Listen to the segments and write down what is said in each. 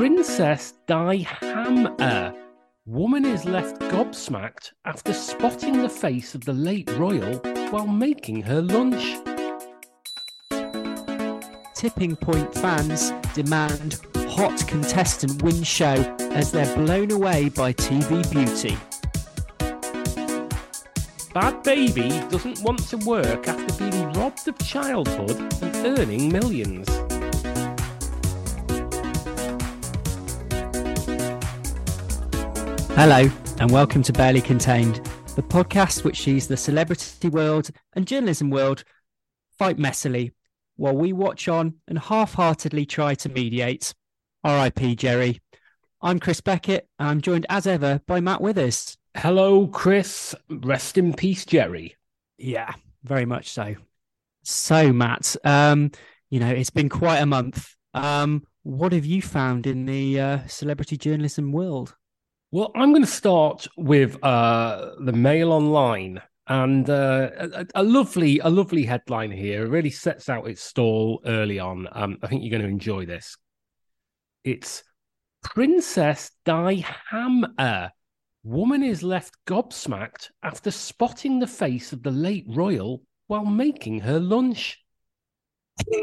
Princess Di Hammer. Woman is left gobsmacked after spotting the face of the late royal while making her lunch. Tipping Point fans demand hot contestant win show as they're blown away by TV beauty. Bhad Bhabie doesn't want to work after being robbed of childhood and earning millions. Hello, and welcome to Barely Contained, the podcast which sees the celebrity world and journalism world fight messily while we watch on and half heartedly try to mediate. RIP, Jerry. I'm Chris Beckett, and I'm joined as ever by Matt Withers. Hello, Chris. Rest in peace, Jerry. Yeah, very much so. So, Matt, um, you know, it's been quite a month. Um, what have you found in the uh, celebrity journalism world? Well, I'm going to start with uh, the Mail Online, and uh, a, a, lovely, a lovely headline here. It really sets out its stall early on. Um, I think you're going to enjoy this. It's Princess Di Hammer. Woman is left gobsmacked after spotting the face of the late royal while making her lunch.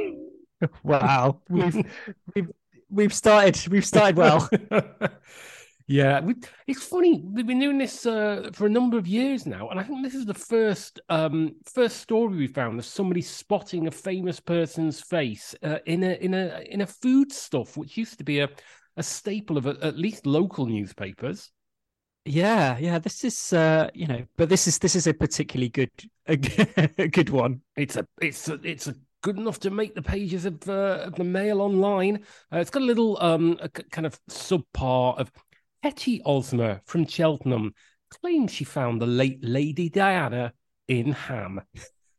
wow, we've we've we've started we've started well. yeah, we, it's funny. We've been doing this uh, for a number of years now, and I think this is the first um, first story we found of somebody spotting a famous person's face uh, in a in a in a food stuff, which used to be a a staple of a, at least local newspapers. Yeah, yeah. This is, uh, you know, but this is this is a particularly good a, a good one. It's a it's a, it's a good enough to make the pages of, uh, of the Mail Online. Uh, it's got a little um a kind of subpart of Hetty Osmer from Cheltenham claims she found the late Lady Diana in Ham.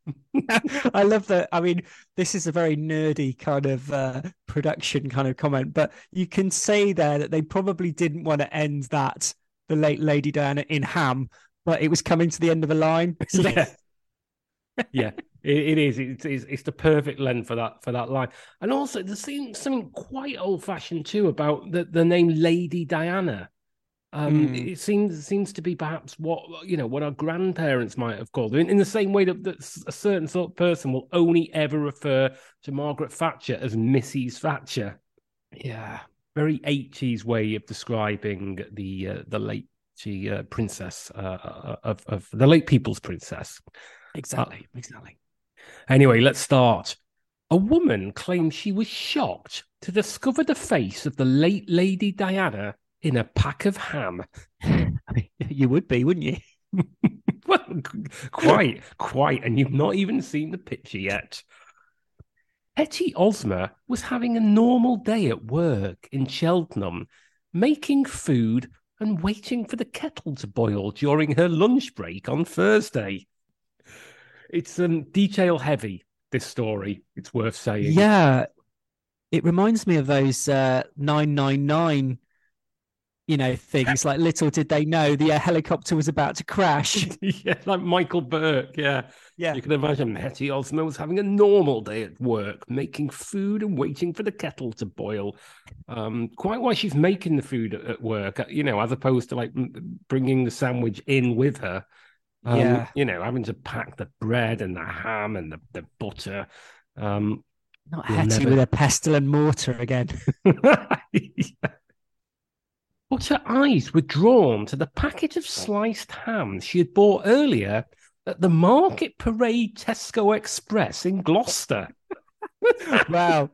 I love that. I mean, this is a very nerdy kind of uh, production kind of comment, but you can say there that they probably didn't want to end that the late Lady Diana in Ham, but it was coming to the end of a line. So yeah, yeah, it, it is. It's, it's, it's the perfect length for that for that line, and also there's something quite old fashioned too about the the name Lady Diana. Um, mm. It seems seems to be perhaps what you know what our grandparents might have called in, in the same way that, that a certain sort of person will only ever refer to Margaret Thatcher as Mrs. Thatcher. Yeah, very 80s way of describing the uh, the late uh, princess uh, uh, of, of the late people's princess. Exactly, exactly. Anyway, let's start. A woman claims she was shocked to discover the face of the late Lady Diana in a pack of ham. I mean, you would be, wouldn't you? well, quite, quite. And you've not even seen the picture yet. Hetty Osmer was having a normal day at work in Cheltenham, making food and waiting for the kettle to boil during her lunch break on Thursday. It's um, detail heavy, this story, it's worth saying. Yeah. It reminds me of those uh, 999 you know, things like little did they know the uh, helicopter was about to crash. yeah, like Michael Buerk Yeah. Yeah. You can imagine Hetty Osmer was having a normal day at work, making food and waiting for the kettle to boil. Um, quite why she's making the food at work, uh, you know, as opposed to like bringing the sandwich in with her. Um, yeah. You know, having to pack the bread and the ham and the, the butter. Um, Not Hetty never... with a pestle and mortar again. yeah. But her eyes were drawn to the packet of sliced ham she had bought earlier at the Market Parade Tesco Express in Gloucester. wow.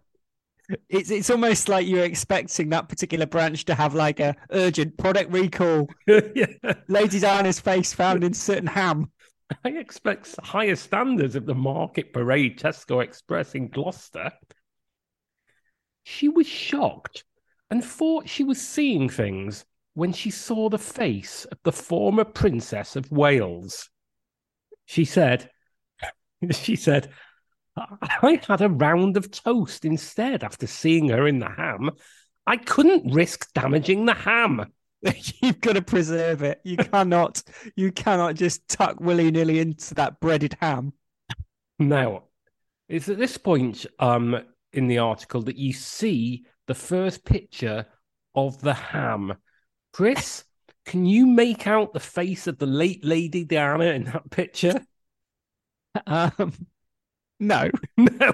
It's it's almost like you're expecting that particular branch to have like a urgent product recall. yeah. Lady Diana's face found in certain ham. I expect higher standards of the Market Parade Tesco Express in Gloucester. She was shocked and thought she was seeing things when she saw the face of the former Princess of Wales. She said, she said, I had a round of toast instead after seeing her in the ham. I couldn't risk damaging the ham. You've got to preserve it. You cannot, you cannot just tuck willy nilly into that breaded ham. Now, it's at this point um, in the article that you see the first picture of the ham. Chris, can you make out the face of the late Lady Diana in that picture? Um, no. No,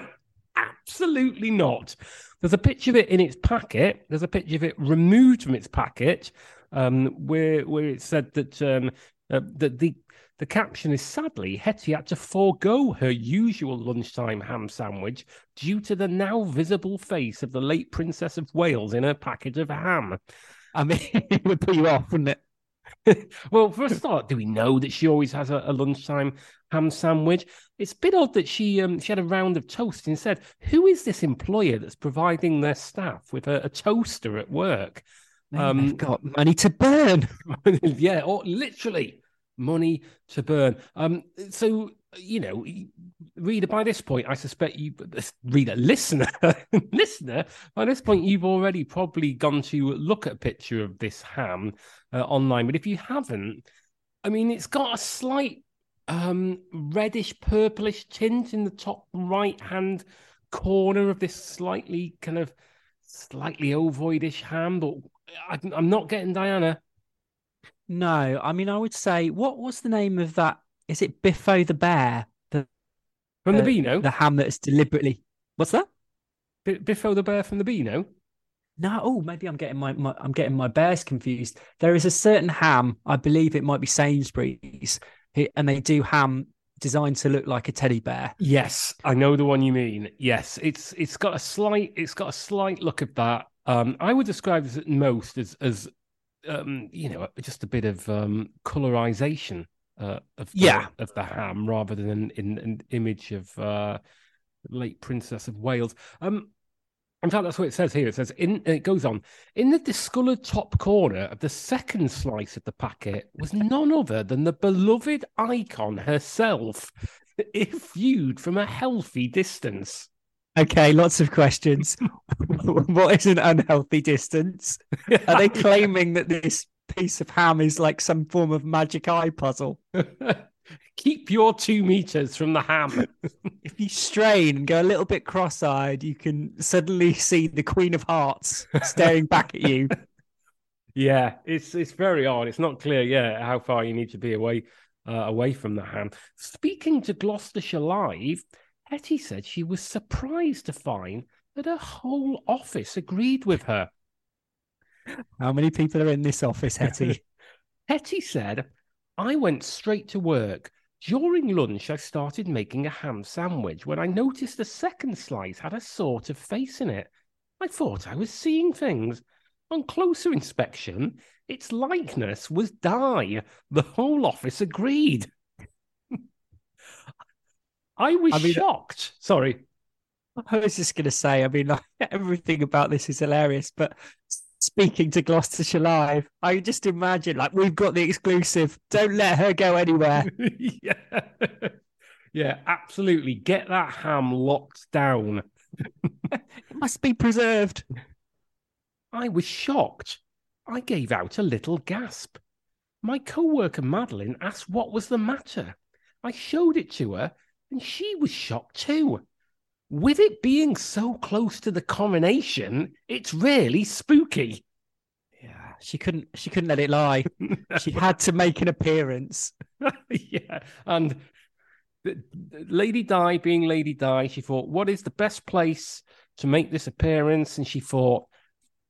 absolutely not. There's a picture of it in its packet. There's a picture of it removed from its packet, um, where where it said that um, uh, that the the caption is sadly Hetty had to forego her usual lunchtime ham sandwich due to the now visible face of the late Princess of Wales in her package of ham. I mean, it would put you off, wouldn't it? well, for a start, do we know that she always has a, a, lunchtime ham sandwich? It's a bit odd that she um, she had a round of toast instead. Who is this employer that's providing their staff with a, a toaster at work? Um, they've got money to burn. yeah, or literally money to burn. Um, so you know, reader, by this point, I suspect you, reader, listener, listener, by this point, you've already probably gone to look at a picture of this ham uh, online. But if you haven't, I mean, it's got a slight um, reddish purplish tint in the top right hand corner of this slightly kind of slightly ovoidish ham. But I, I'm not getting Diana. No, I mean, I would say, what was the name of that is it Biffo the bear? The from the, the Beano, the ham that is deliberately. What's that? B- Biffo the bear from the Beano. No, oh, maybe I'm getting my, my I'm getting my bears confused. There is a certain ham, I believe it might be Sainsbury's, and they do ham designed to look like a teddy bear. Yes, I know the one you mean. Yes, it's it's got a slight it's got a slight look of that. Um, I would describe this at most as as um, you know just a bit of um, colorization uh, of the, yeah of the ham rather than an, in, an image of uh, late Princess of Wales. Um, in fact, that's what it says here. It says in it goes on in the discoloured top corner of the second slice of the packet was none other than the beloved icon herself, if viewed from a healthy distance. Okay, lots of questions. what is an unhealthy distance? Are they claiming that this piece of ham is like some form of magic eye puzzle. Keep your two meters from the ham. if you strain and go a little bit cross eyed, you can suddenly see the Queen of Hearts staring back at you. Yeah, it's it's very odd. It's not clear, yeah, how far you need to be away uh, away from the ham. Speaking to Gloucestershire Live, Hetty said she was surprised to find that her whole office agreed with her. How many people are in this office, Hetty? Hetty said, I went straight to work. During lunch, I started making a ham sandwich when I noticed the second slice had a sort of face in it. I thought I was seeing things. On closer inspection, its likeness was Di. The whole office agreed. I was I mean, shocked. Sorry. I was just going to say, I mean, like, everything about this is hilarious, but speaking to Gloucestershire Live. I just imagine like we've got the exclusive. Don't let her go anywhere. yeah. yeah, absolutely. Get that ham locked down. it must be preserved. I was shocked. I gave out a little gasp. My co-worker Madeline asked what was the matter. I showed it to her, and she was shocked too with it being so close to the coronation, it's really spooky. Yeah, she couldn't she couldn't let it lie. she had to make an appearance. yeah, and Lady Di being Lady Di, she thought, what is the best place to make this appearance? And she thought,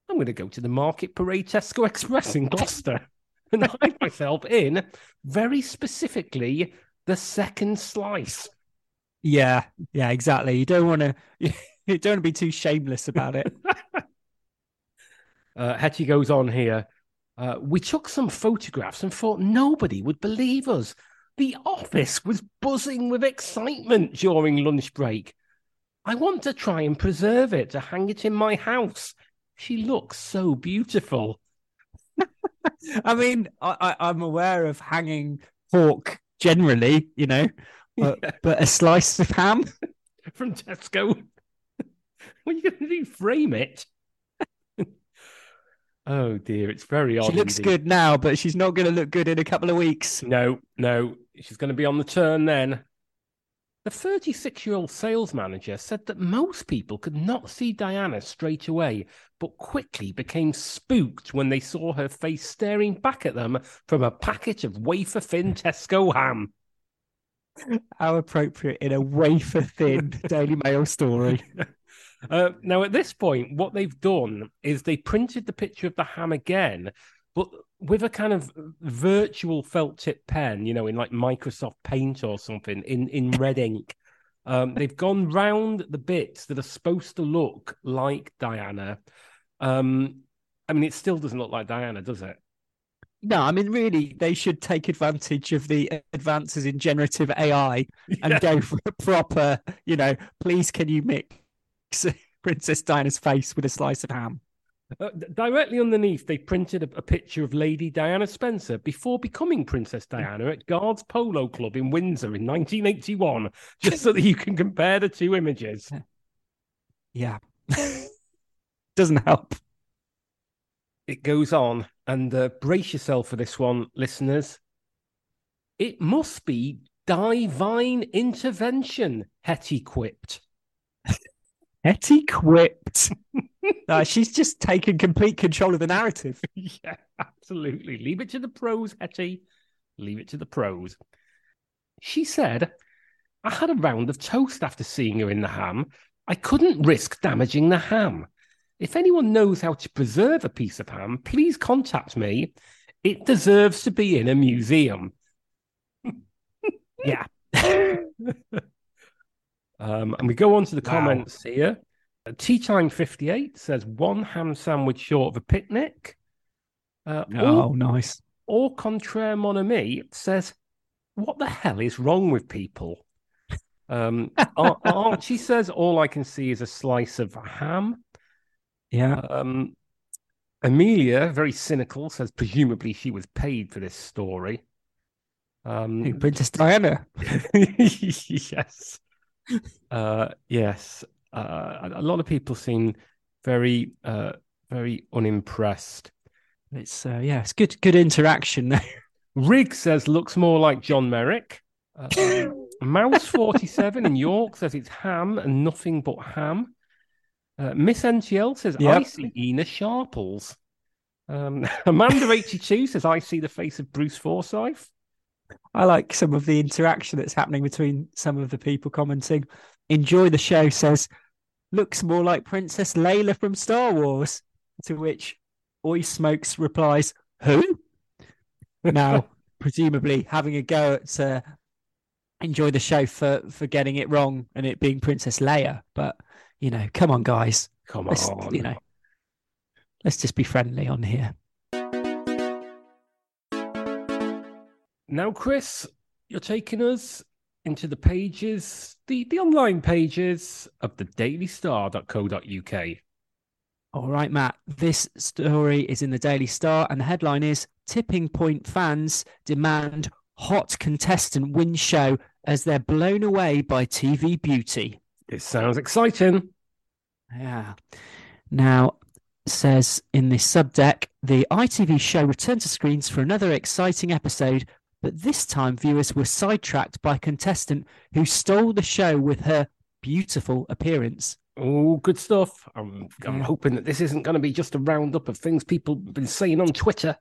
I'm going to go to the Market Parade Tesco Express in Gloucester and hide myself in very specifically the second slice. Yeah, yeah, exactly. You don't want to you don't want to be too shameless about it. uh, Hetty goes on here. Uh, we took some photographs and thought nobody would believe us. The office was buzzing with excitement during lunch break. I want to try and preserve it to hang it in my house. She looks so beautiful. I mean, I, i'm aware of hanging pork generally, you know, but, yeah. but a slice of ham from Tesco. what are you going to do? Frame it? oh dear, it's very odd. She looks indeed. good now, but she's not going to look good in a couple of weeks. No, no, she's going to be on the turn then. The 36 year old sales manager said that most people could not see Diana straight away, but quickly became spooked when they saw her face staring back at them from a packet of wafer thin Tesco ham. How appropriate in a wafer thin Daily Mail story. Uh, now, at this point, what they've done is they printed the picture of the ham again, but with a kind of virtual felt tip pen, you know, in like Microsoft Paint or something, in, in red ink. Um, they've gone round the bits that are supposed to look like Diana. Um, I mean, it still doesn't look like Diana, does it? No, I mean, really, they should take advantage of the advances in generative AI and Yeah. go for a proper, you know, please can you mix Princess Diana's face with a slice of ham? Uh, directly underneath, they printed a, a picture of Lady Diana Spencer before becoming Princess Diana at Guards Polo Club in Windsor in 1981, just so that you can compare the two images. Yeah. Doesn't help. It goes on, and uh, brace yourself for this one, listeners. It must be divine intervention, Hetty quipped. Hetty quipped. Uh, she's just taken complete control of the narrative. yeah, absolutely. Leave it to the pros, Hetty. Leave it to the pros. She said, I had a round of toast after seeing her in the ham. I couldn't risk damaging the ham. If anyone knows how to preserve a piece of ham, please contact me. It deserves to be in a museum. Yeah. Um, and we go on to the Wow. comments here. Uh, Tea Time 58 says one ham sandwich short of a picnic. Uh, Oh, nice. Au contraire, mon ami says, "What the hell is wrong with people?" Um, Archie says, "All I can see is a slice of ham." Yeah. Um, Amelia, very cynical, says, "Presumably she was paid for this story." Um, Princess Diana. yes, uh, yes. Uh, a lot of people seem very, uh, very unimpressed. It's uh, yeah, it's good good interaction. There. Rig says looks more like John Merrick. Um, Mouse forty seven in York says it's ham and nothing but ham. Uh, Miss NTL says I see Ena Sharples. Um, Amanda eighty two says I see the face of Bruce Forsyth. I like some of the interaction that's happening between some of the people commenting. Enjoy the show says, looks more like Princess Layla from Star Wars. To which Oi Smokes replies, Who? Now, presumably having a go at uh, enjoy the show for for getting it wrong and it being Princess Leia. But you know, come on, guys. Come Let's on, you know, let's just be friendly on here. Now, Chris, you're taking us into the pages, the, the online pages of the dailystar.co.uk. All right, Matt. This story is in the Daily Star, and the headline is Tipping Point fans demand hot contestant win show as they're blown away by TV beauty. It sounds exciting. Yeah. Now, says in this subdeck, the ITV show returned to screens for another exciting episode, but this time viewers were sidetracked by a contestant who stole the show with her beautiful appearance. Oh, good stuff. I'm, I'm Yeah. hoping that this isn't going to be just a roundup of things people have been saying on Twitter.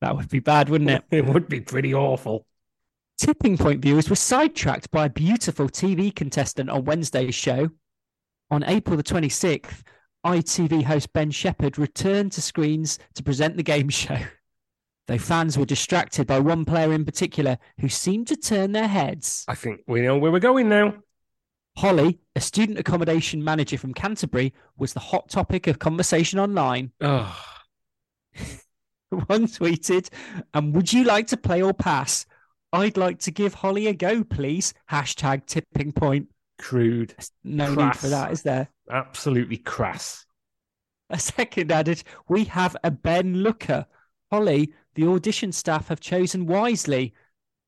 That would be bad, wouldn't it? It would be pretty awful. Tipping Point viewers were sidetracked by a beautiful TV contestant on Wednesday's show. On April the 26th, ITV host Ben Shephard returned to screens to present the game show. Though fans were distracted by one player in particular who seemed to turn their heads. I think we know where we're going now. Holly, a student accommodation manager from Canterbury, was the hot topic of conversation online. Oh, One tweeted, and would you like to play or pass? I'd like to give Holly a go, please. Hashtag tipping point. crude. No need for that, is there? Absolutely crass. A second added, we have a Ben Looker. Holly, the audition staff have chosen wisely.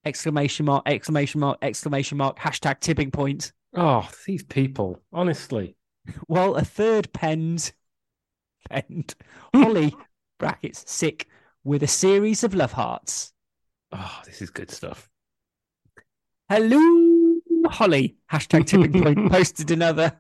Exclamation mark, exclamation mark, exclamation mark, hashtag tipping point. Oh, these people, honestly. Well, a third penned, penned, Holly, brackets, sick, with a series of love hearts. Oh, this is good stuff. Hello, Holly. Hashtag tipping point posted another.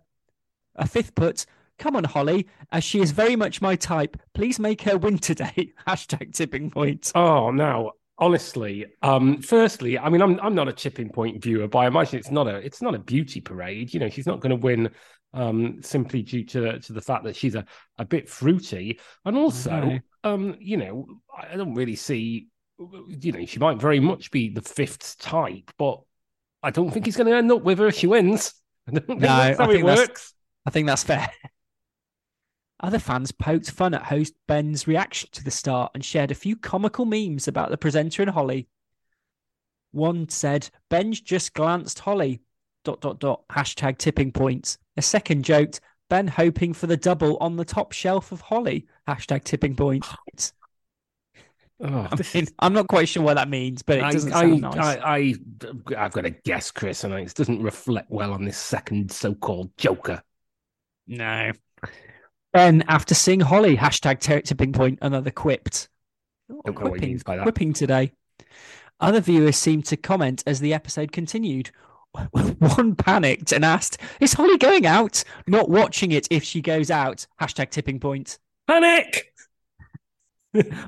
A fifth put, come on, Holly, as she is very much my type. Please make her win today. Hashtag tipping point. Oh, now, honestly, um, firstly, I mean, I'm I'm not a tipping point viewer, but I imagine it's not a it's not a beauty parade. You know, she's not going to win um, simply due to to the fact that she's a, a bit fruity, and also, No. um, you know, I don't really see. You know, she might very much be the fifth type, but I don't think he's going to end up with her if she wins. I No, that's how I it works. I think that's fair. Other fans poked fun at host Ben's reaction to the start and shared a few comical memes about the presenter and Holly. One said, Ben's just glanced Holly. Dot dot dot hashtag tipping points. A second joked, Ben hoping for the double on the top shelf of Holly. Hashtag tipping points. Oh, I mean, I'm not quite sure what that means, but it I, doesn't I, sound nice. I, I, I've got to guess, Chris, and it doesn't reflect well on this second so-called Joker. No. Ben, after seeing Holly, hashtag ter- tipping point, another quipped. Don't oh, know what he means by that. Quipping today. Other viewers seemed to comment as the episode continued. One panicked and asked, Is Holly going out? Not watching it if she goes out. Hashtag tipping point. Panic!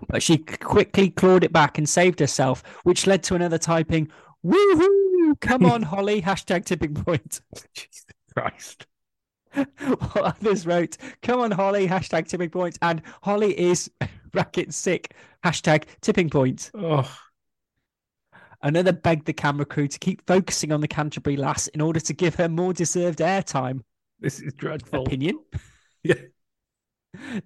But she quickly clawed it back and saved herself, which led to another typing, Woohoo! Come on, Holly. Hashtag tipping point. Jesus Christ! While others wrote, "Come on, Holly!" Hashtag tipping point, and Holly is bracket sick. Hashtag tipping point. Oh, Another begged the camera crew to keep focusing on the Canterbury lass in order to give her more deserved airtime. this is dreadful. Opinion? Yeah.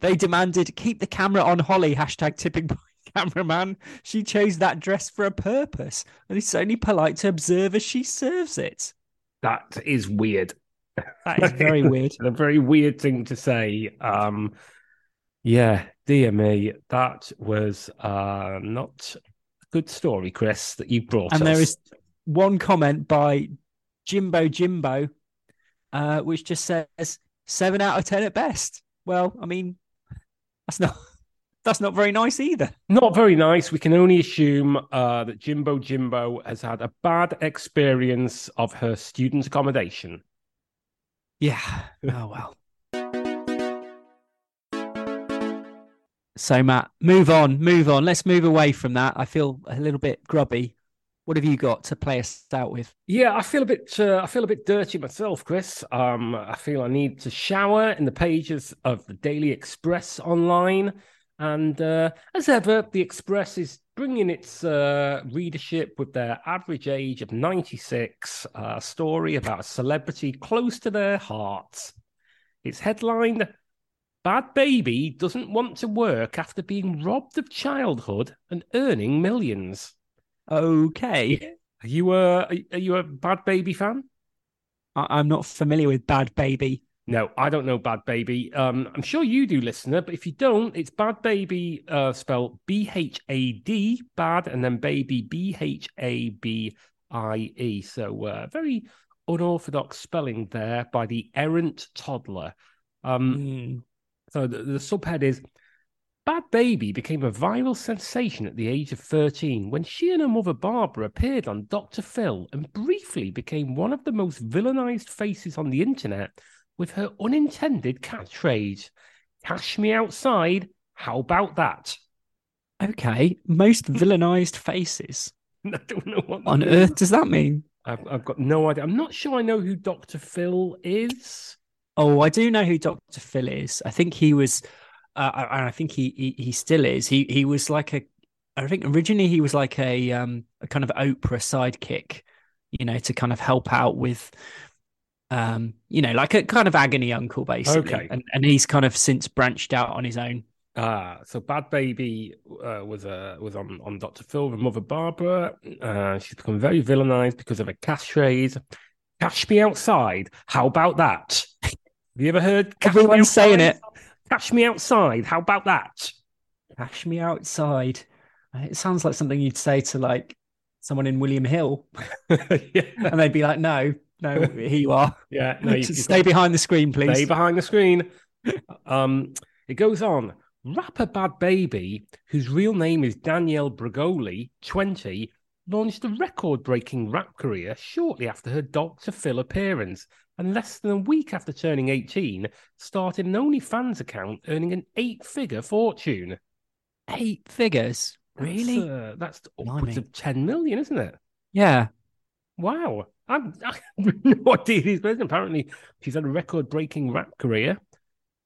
They demanded keep the camera on Holly. Hashtag tipping point. Cameraman, she chose that dress for a purpose, and it's only polite to observe as she serves it. That is weird. That is very weird. a very weird thing to say. Um, yeah, dear me, that was uh, not a good story, Chris, that you brought And us. there is one comment by Jimbo Jimbo, uh, which just says seven out of ten at best. Well, I mean, that's not that's not very nice either. Not very nice. We can only assume uh, that Jimbo Jimbo has had a bad experience of her student accommodation. Yeah. Oh well. So Matt, move on, move on. Let's move away from that. I feel a little bit grubby. What have you got to play us out with? Yeah, I feel a bit. Uh, I feel a bit dirty myself, Chris. Um, I feel I need to shower in the pages of the Daily Express online, and uh, as ever, the Express is bringing its uh, readership with their average age of ninety-six. A story about a celebrity close to their hearts. It's headlined Bhad Bhabie doesn't want to work after being robbed of childhood and earning millions. Okay. Are you a are you a Bhad Bhabie fan? I- I'm not familiar with Bhad Bhabie. No, I don't know Bhad Bhabie. Um, I'm sure you do, listener, but if you don't, it's Bhad Bhabie uh, spelled B H A D, bad, and then baby B H A B I E. So uh, very unorthodox spelling there by the errant toddler. Um, Mm. so the, the subhead is Bhad Bhabie became a viral sensation at the age of 13 when she and her mother Barbara appeared on Dr. Phil and briefly became one of the most villainized faces on the internet with her unintended catchphrase Cash me outside. How about that? Okay. Most villainized faces. I don't know what On earth does that mean? I've, I've got no idea. I'm not sure I know who Dr. Phil is. Oh, I do know who Dr. Phil is. I think he was, uh, and I think he, he he still is. He he was like a, I think originally he was like a um a kind of Oprah sidekick, you know, to kind of help out with, um, you know, like a kind of agony uncle basically. Okay. And and he's kind of since branched out on his own. Ah, so Bhad Bhabie uh, was uh, was on on Dr. Phil with Mother Barbara. Uh, she's become very villainized because of a catchphrase. Cash me outside. How about that? Have you ever heard? "Cash Everyone's saying it. Cash me outside. How about that? Cash me outside. It sounds like something you'd say to like someone in William Hill, yeah, and they'd be like, "No, no, here you are. yeah. No, you, stay behind the screen, please." Stay behind the screen. um, it goes on. Rapper Bhad Bhabie, whose real name is Danielle Bregoli, 20, launched a record breaking rap career shortly after her Dr. Phil appearance, and less than a week after turning 18, started an OnlyFans account earning an eight figure fortune. Eight figures? Really? That's, uh, that's upwards of 10 million, isn't it? Yeah. Wow. I'm, I have no idea person. Apparently, she's had a record breaking rap career.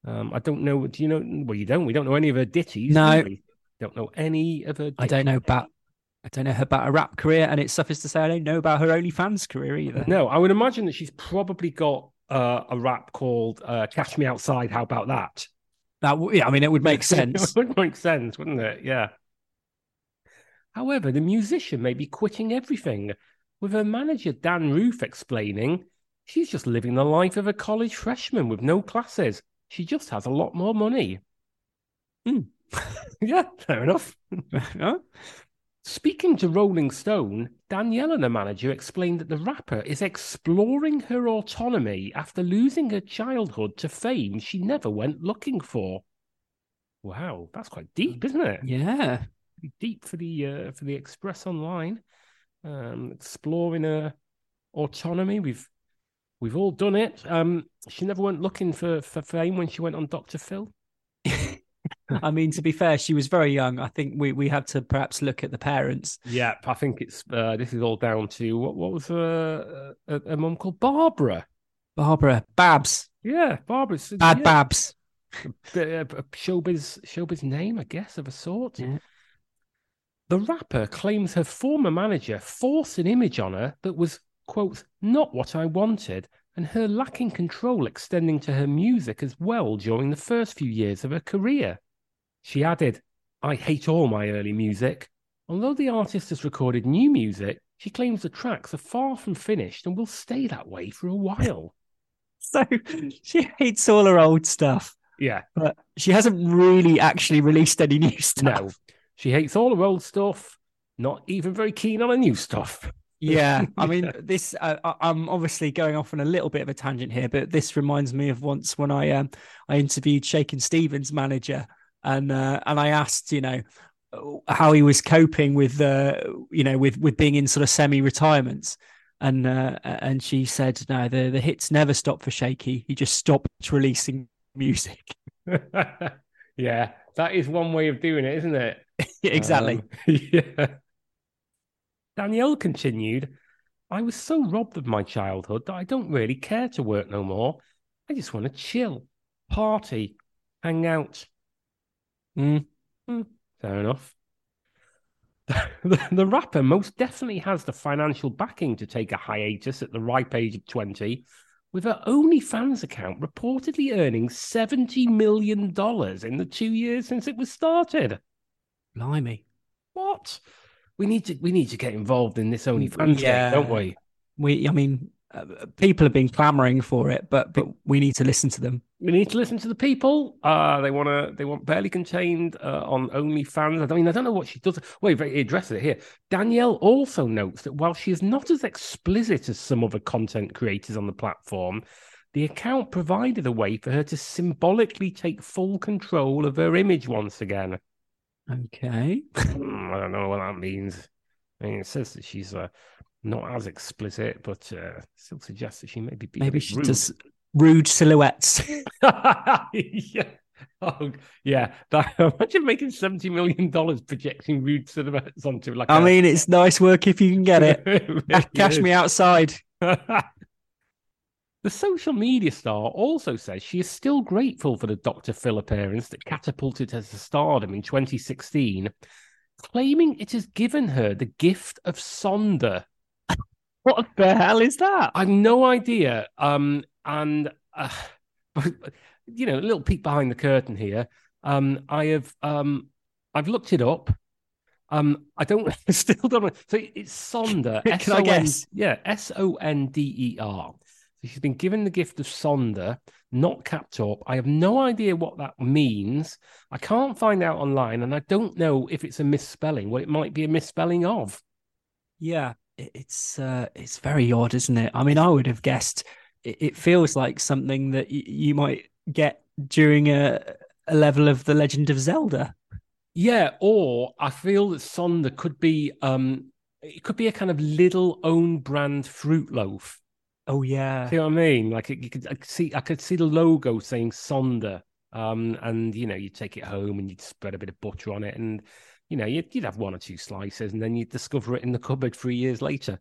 Um, I don't know. Do you know? Well, you don't. We don't know any of her ditties. do No. we? Don't know any of her. I don't know about I don't know about her rap career, and it suffers to say I don't know about her OnlyFans career either. No, I would imagine that she's probably got uh, a rap called uh, "Catch Me Outside." How about that? That w- yeah, I mean it would make sense. it would make sense, wouldn't it? Yeah. However, the musician may be quitting everything, with her manager Dan Roof explaining she's just living the life of a college freshman with no classes. She just has a lot more money. Hmm. yeah, fair enough. Speaking to Rolling Stone, Danielle and her manager explained that the rapper is exploring her autonomy after losing her childhood to fame she never went looking for. Wow, that's quite deep, isn't it? yeah. Pretty Deep for the uh, for the Express Online, um, exploring her autonomy. We've we've all done it. Um, she never went looking for for fame when she went on Doctor Phil. I mean, to be fair, she was very young. I think we, we had to perhaps look at the parents. Yeah, I think it's uh, this is all down to what what was uh, a, a mum called Barbara. Barbara, Babs, Yeah, Barbara's Bad yeah, Babs. bit of a showbiz showbiz name, I guess, of a sort. Yeah. The rapper claims her former manager forced an image on her that was, quote, not what I wanted, and her lacking control extending to her music as well during the first few years of her career. She added, I hate all my early music. Although the artist has recorded new music, she claims the tracks are far from finished and will stay that way for a while. So she hates all her old stuff, Yeah, but she hasn't really actually released any new stuff. no. She hates all her old stuff, not even very keen on her new stuff. Yeah, I mean, this. Uh, I'm obviously going off on a little bit of a tangent here, but this reminds me of once when I um I interviewed Shakin Stevens' manager, and uh, and I asked, you know, how he was coping with uh, you know, with with being in sort of semi-retirements, and uh, and she said, no, the the hits never stop for Shaky. He just stopped releasing music. yeah, that is one way of doing it, isn't it? exactly. Um, yeah. Danielle continued, I was so robbed of my childhood that I don't really care to work no more. I just want to chill, party, hang out. Mm. Hmm, fair enough. the, the rapper most definitely has the financial backing to take a hiatus at the ripe age of 20, with her OnlyFans account reportedly earning $70 million in the two years since it was started. Blimey. What? We need to we need to get involved in this OnlyFans Yeah. thing, don't we? We, I mean, uh, people have been clamoring for it, but but we need to listen to them. We need to listen to the people. Uh they want to they want barely contained uh, on OnlyFans. I mean, I don't know what she does. Wait, he addresses it here. Danielle also notes that while she is not as explicit as some other content creators on the platform, the account provided a way for her to symbolically take full control of her image once again. Okay. Hmm, I don't know what that means. I mean, it says that she's uh, not as explicit, but uh, still suggests that she may be Maybe she rude. does rude silhouettes. yeah. Oh, yeah. That, imagine making seventy million dollars projecting rude silhouettes onto like. I a- mean, it's nice work if you can get it. It Cash really me outside. the social media star also says she is still grateful for the Dr. Phil appearance that catapulted her to stardom in 2016, claiming it has given her the gift of Sonder. What the hell is that? I've no idea. Um, and uh, you know, a little peek behind the curtain here. Um, I have um, I've looked it up. Um, I don't still don't know. So it's Sonder. Can I S-O-N guess? Yeah, S O N D E R. So she's been given the gift of Sonder, not capped up. I have no idea what that means. I can't find out online, and I don't know if it's a misspelling. What it might be a misspelling of. Yeah, it's uh, it's very odd, isn't it? I mean, I would have guessed. It, it feels like something that y- you might get during a a level of the Legend of Zelda. Yeah, or I feel that Sonder could be um it could be a kind of little own brand fruit loaf. Oh yeah. See what I mean? Like it, you could I could see I could see the logo saying Sonder. Um, and you know, you take it home and you'd spread a bit of butter on it, and you know, you'd, you'd have one or two slices, and then you'd discover it in the cupboard three years later.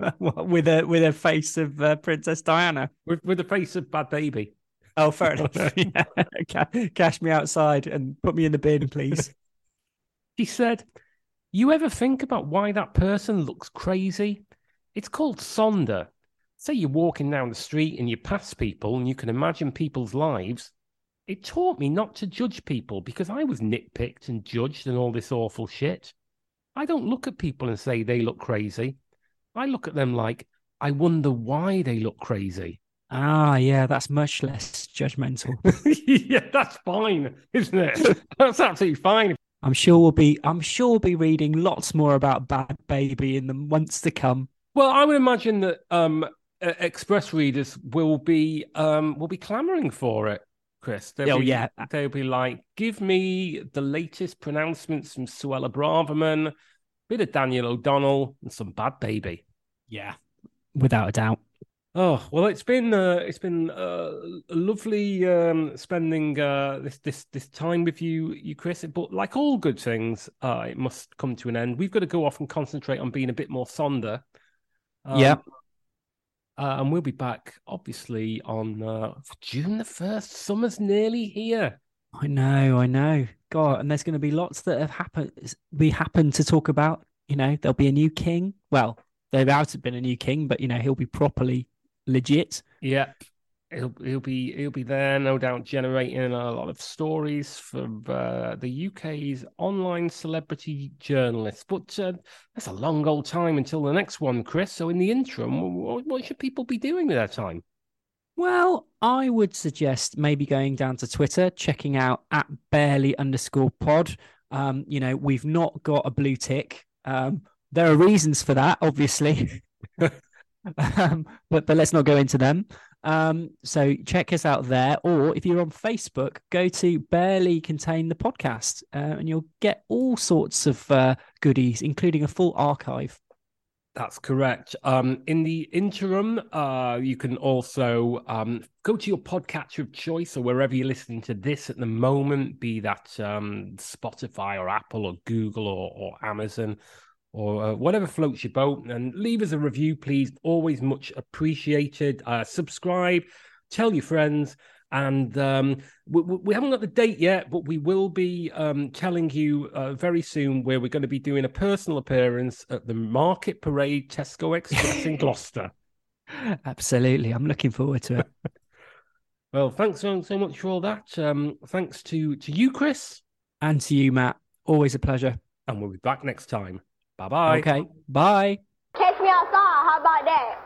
with a with a face of uh, Princess Diana, with with the face of Bhad Bhabie. Oh, fair enough. yeah. Cash me outside and put me in the bin, please. She said, You ever think about why that person looks crazy? It's called Sonder. Say you're walking down the street and you pass people and you can imagine people's lives. It taught me not to judge people because I was nitpicked and judged and all this awful shit. I don't look at people and say they look crazy. I look at them like, I wonder why they look crazy. Ah, yeah, that's much less judgmental. yeah, that's fine, isn't it? That's absolutely fine. I'm sure we'll be I'm sure we'll be reading lots more about Bhad Bhabie in the months to come. Well, I would imagine that um, Express readers will be um, will be clamoring for it, Chris. They'll oh be, yeah, they'll be like, "Give me the latest pronouncements from Suella Braverman, bit of Daniel O'Donnell, and some Bhad Bhabie." Yeah, without a doubt. Oh well, it's been uh, it's been uh, lovely um, spending uh, this this this time with you, you Chris. But like all good things, uh, it must come to an end. We've got to go off and concentrate on being a bit more sonder. Um, yeah, uh, and we'll be back obviously on uh, June the first. Summer's nearly here. I know, I know. God, and there's going to be lots that have happened. We happen to talk about. You know, there'll be a new king. Well, there about to been a new king, but you know he'll be properly legit. Yeah, he'll he'll be he'll be there, no doubt, generating a lot of stories for uh, the UK's online celebrity journalists. But uh, that's a long old time until the next one, Chris. So in the interim, what, what should people be doing with their time? Well, I would suggest maybe going down to Twitter, checking out at barely underscore pod. Um, you know, we've not got a blue tick. Um, there are reasons for that, obviously. um, but but let's not go into them. Um, so check us out there, or if you're on Facebook, go to Barely Contain the Podcast, uh, and you'll get all sorts of uh, goodies, including a full archive. That's correct. Um, in the interim, uh, you can also um, go to your podcatcher of choice or wherever you're listening to this at the moment, be that um, Spotify or Apple or Google or, or Amazon or uh, whatever floats your boat. And leave us a review, please. Always much appreciated. Uh, subscribe, tell your friends. And um, we, we, haven't got the date yet, but we will be um, telling you uh, very soon where we're going to be doing a personal appearance at the Market Parade Tesco Express in Gloucester. Absolutely. I'm looking forward to it. well, thanks so, so much for all that. Um, thanks to, to you, Chris. And to you, Matt. Always a pleasure. And we'll be back next time. Bye bye. Okay. Bye. Catch me outside. How about that?